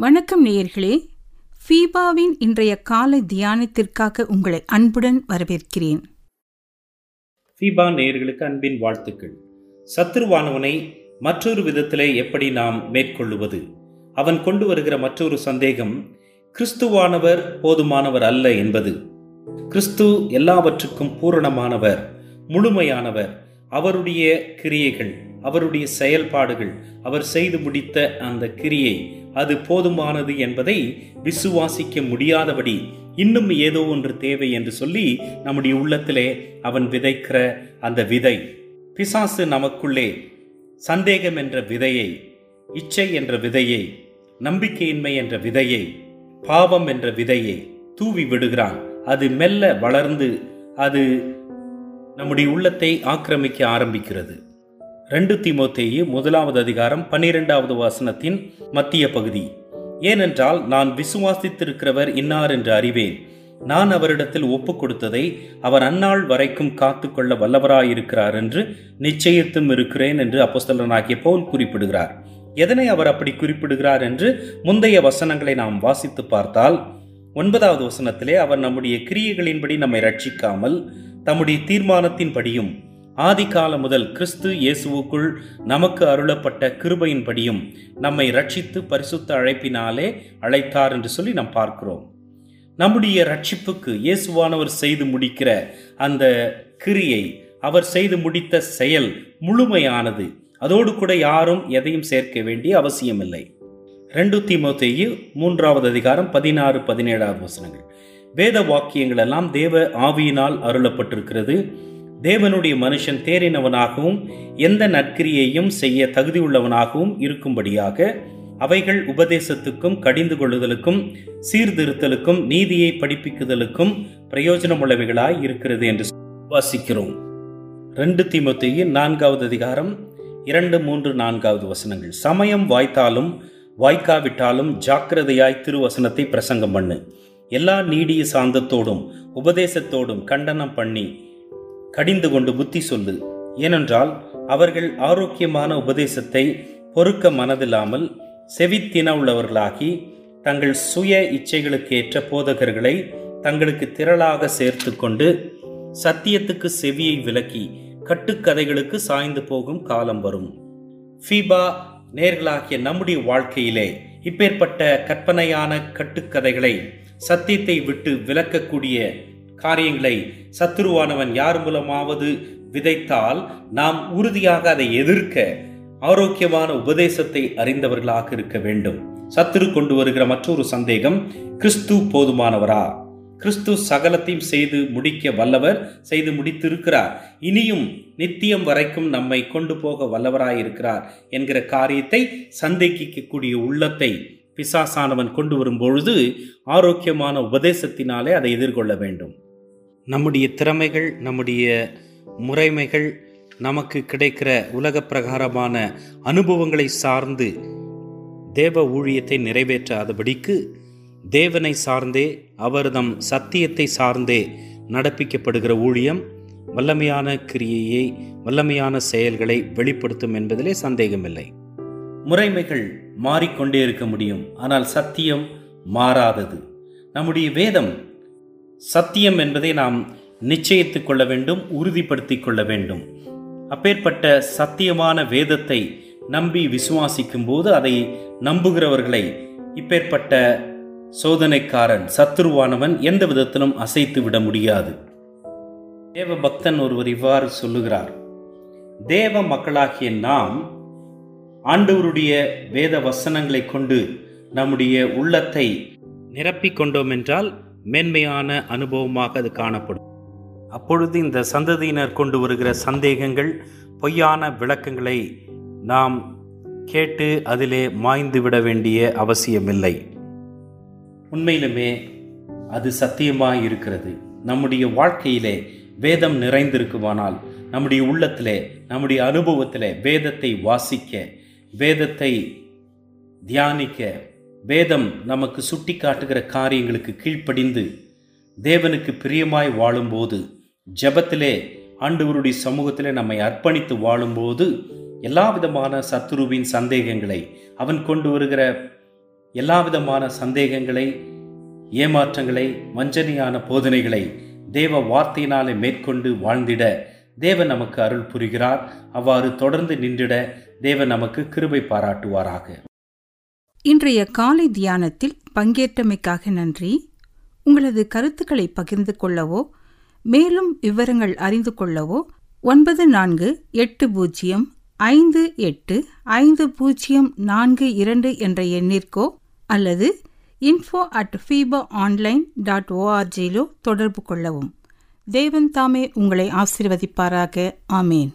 வணக்கம் நேயர்களே. ஃபீபாவின் இன்றைய காலை தியானத்திற்காக உங்களை அன்புடன் வரவேற்கிறேன். ஃபீபா நேயர்களுக்கு அன்பின் வாழ்த்துக்கள். சத்துருவானவனை மற்றொரு விதத்திலே எப்படி நாம் மேற்கொள்ளுவது? அவன் கொண்டு வருகிற மற்றொரு சந்தேகம் கிறிஸ்துவானவர் போதுமானவர் அல்ல என்பது. கிறிஸ்து எல்லாவற்றுக்கும் பூரணமானவர் முழுமையானவர் அவருடைய கிரியைகள். அவருடைய செயல்பாடுகள் அவர் செய்து முடித்த அந்த கிரியை அது போதுமானது என்பதை விசுவாசிக்க முடியாதபடி இன்னும் ஏதோ ஒன்று தேவை என்று சொல்லி நம்முடைய உள்ளத்திலே அவன் விதைக்கிற அந்த விதை. பிசாசு நமக்குள்ளே சந்தேகம் என்ற விதையை இச்சை என்ற விதையை நம்பிக்கையின்மை என்ற விதையை பாவம் என்ற விதையை தூவி விடுகிறான். அது மெல்ல வளர்ந்து அது நம்முடைய உள்ளத்தை ஆக்கிரமிக்க ஆரம்பிக்கிறது. ரெண்டு திமோத்தேயு முதலாவது அதிகாரம் பன்னிரெண்டாவது வசனத்தின் மத்திய பகுதி. ஏனென்றால் நான் விசுவாசித்திருக்கிறவர் இன்னார் என்று அறிவேன். நான் அவரிடத்தில் ஒப்பு கொடுத்ததை அவர் அந்நாள் வரைக்கும் காத்துக்கொள்ள வல்லவராயிருக்கிறார் என்று நிச்சயத்தும் இருக்கிறேன் என்று அப்போஸ்தலனாகிய போல் குறிப்பிடுகிறார். எதனை அவர் அப்படி குறிப்பிடுகிறார் என்று முந்தைய வசனங்களை நாம் வாசித்து பார்த்தால் ஒன்பதாவது வசனத்திலே அவர் நம்முடைய கிரியைகளின்படி நம்மை ரட்சிக்காமல் தம்முடைய தீர்மானத்தின்படியும் ஆதிகாலம் முதல் கிறிஸ்து இயேசுவுக்குள் நமக்கு அருளப்பட்ட கிருபையின்படியும் நம்மை ரட்சித்து பரிசுத்த அழைப்பினாலே அழைத்தார் என்று சொல்லி நாம் பார்க்கிறோம். நம்முடைய ரட்சிப்புக்கு இயேசுவானவர் செய்து முடிக்கிற அந்த கிரியை அவர் செய்து முடித்த செயல் முழுமையானது. அதோடு கூட யாரும் எதையும் சேர்க்க வேண்டிய அவசியமில்லை. ரெண்டு திமுத்தையு மூன்றாவது அதிகாரம் பதினாறு பதினேழாவது வசனங்கள். வேத வாக்கியங்கள் எல்லாம் தேவ ஆவியினால் அருளப்பட்டிருக்கிறது. தேவனுடைய மனுஷன் தேறினவனாகவும் எந்த நற்கிரியையும் செய்ய தகுதியுள்ளவனாகவும் இருக்கும்படியாக அவைகள் உபதேசத்துக்கும் கடிந்து கொள்ளுதலுக்கும் சீர்திருத்தலுக்கும் நீதியை படிப்பிக்குதலுக்கும் பிரயோஜனமுள்ளவைகளாய் இருக்கிறது என்று வாசிக்கிறோம். ரெண்டு திமுத்தையின் நான்காவது அதிகாரம் இரண்டு மூன்று நான்காவது வசனங்கள். சமயம் வாய்த்தாலும் வாய்க்காவிட்டாலும் ஜாக்கிரதையாய் திருவசனத்தை பிரசங்கம் பண்ணு. எல்லா நீடிய சாந்தத்தோடும் உபதேசத்தோடும் கண்டனம் பண்ணி கடிந்து கொண்டு புத்தி சொல்லு. ஏனென்றால் அவர்கள் ஆரோக்கியமான உபதேசத்தை பொறுக்க மனதில்லாமல் செவித்தின உள்ளவர்களாகி தங்கள் சுய இச்சைகளுக்கு ஏற்ற போதகர்களை தங்களுக்கு திரளாக சேர்த்து கொண்டு சத்தியத்துக்கு செவியை விலக்கி கட்டுக்கதைகளுக்கு சாய்ந்து போகும் காலம் வரும். ஃபீபா நேர்களாகிய நம்முடைய வாழ்க்கையிலே இப்பேற்பட்ட கற்பனையான கட்டுக்கதைகளை சத்தியத்தை விட்டு விலக்கக்கூடிய காரியங்களை சத்துருவானவன் யார் மூலமாவது விதைத்தால் நாம் உறுதியாக அதை எதிர்க்க ஆரோக்கியமான உபதேசத்தை அறிந்தவர்களாக இருக்க வேண்டும். சத்துரு கொண்டு வருகிற மற்றொரு சந்தேகம் கிறிஸ்து போதுமானவரா? கிறிஸ்து சகலத்தையும் செய்து முடிக்க வல்லவர் செய்து முடித்திருக்கிறார். இனியும் நித்தியம் வரைக்கும் நம்மை கொண்டு போக வல்லவராயிருக்கிறார் என்கிற காரியத்தை சந்தேகிக்கக்கூடிய உள்ளத்தை பிசாசானவன் கொண்டு வரும்பொழுது ஆரோக்கியமான உபதேசத்தினாலே அதை எதிர்கொள்ள வேண்டும். நம்முடைய திறமைகள் நம்முடைய முறைமைகள் நமக்கு கிடைக்கிற உலக பிரகாரமான அனுபவங்களை சார்ந்து தேவ ஊழியத்தை நிறைவேற்றாதபடிக்கு தேவனை சார்ந்தே அவர்தம் சத்தியத்தை சார்ந்தே நடப்பிக்கப்படுகிற ஊழியம் வல்லமையான கிரியையை வல்லமையான செயல்களை வெளிப்படுத்தும் என்பதிலே சந்தேகமில்லை. முறைமைகள் மாறிக்கொண்டே இருக்க முடியும் ஆனால் சத்தியம் மாறாதது. நம்முடைய வேதம் சத்தியம் என்பதை நாம் நிச்சயித்துக் கொள்ள வேண்டும் உறுதிப்படுத்தி கொள்ள வேண்டும். அப்பேற்பட்ட சத்தியமான வேதத்தை நம்பி விசுவாசிக்கும் போது அதை நம்புகிறவர்களை இப்பேற்பட்ட சோதனைக்காரன் சத்துருவானவன் எந்த விதத்திலும் அசைத்து விட முடியாது. தேவ பக்தன் ஒருவர் இவ்வாறு சொல்லுகிறார். தேவ மக்களாகிய நாம் ஆண்டவருடைய வேத வசனங்களை கொண்டு நம்முடைய உள்ளத்தை நிரப்பிக் கொண்டோம் என்றால் மேன்மையான அனுபவமாக அது காணப்படும். அப்பொழுது இந்த சந்ததியினர் கொண்டு வருகிற சந்தேகங்கள் பொய்யான விளக்கங்களை நாம் கேட்டு அதிலே மாய்ந்து விட வேண்டிய அவசியமில்லை. உண்மையிலுமே அது சத்தியமாக இருக்கிறது. நம்முடைய வாழ்க்கையிலே வேதம் நிறைந்திருக்குமானால் நம்முடைய உள்ளத்திலே நம்முடைய அனுபவத்திலே வேதத்தை வாசிக்க வேதத்தை தியானிக்க வேதம் நமக்கு சுட்டி காட்டுகிற காரியங்களுக்கு கீழ்ப்படிந்து தேவனுக்கு பிரியமாய் வாழும்போது ஜபத்திலே ஆண்டவருடைய சமூகத்திலே நம்மை அர்ப்பணித்து வாழும்போது எல்லா விதமான சத்துருவின் சந்தேகங்களை அவன் கொண்டு வருகிற எல்லா விதமான சந்தேகங்களை ஏமாற்றங்களை வஞ்சனையான போதனைகளை தேவ வார்த்தையினாலே மேற்கொண்டு வாழ்ந்திட தேவன் நமக்கு அருள் புரிகிறார். அவ்வாறு தொடர்ந்து நின்றிட தேவன் நமக்கு கிருபை பாராட்டுவாராக. இன்றைய காலை தியானத்தில் பங்கேற்றமைக்காக நன்றி. உங்களது கருத்துக்களை பகிர்ந்து கொள்ளவோ மேலும் விவரங்கள் அறிந்து கொள்ளவோ ஒன்பது நான்கு எட்டு பூஜ்ஜியம் ஐந்து எட்டு ஐந்து பூஜ்ஜியம் நான்கு இரண்டு என்ற எண்ணிற்கோ அல்லது info at FIBA online dot ஓஆர்ஜியிலோ தொடர்பு கொள்ளவும். தேவன் தாமே உங்களை ஆசீர்வதிப்பாராக. ஆமேன்.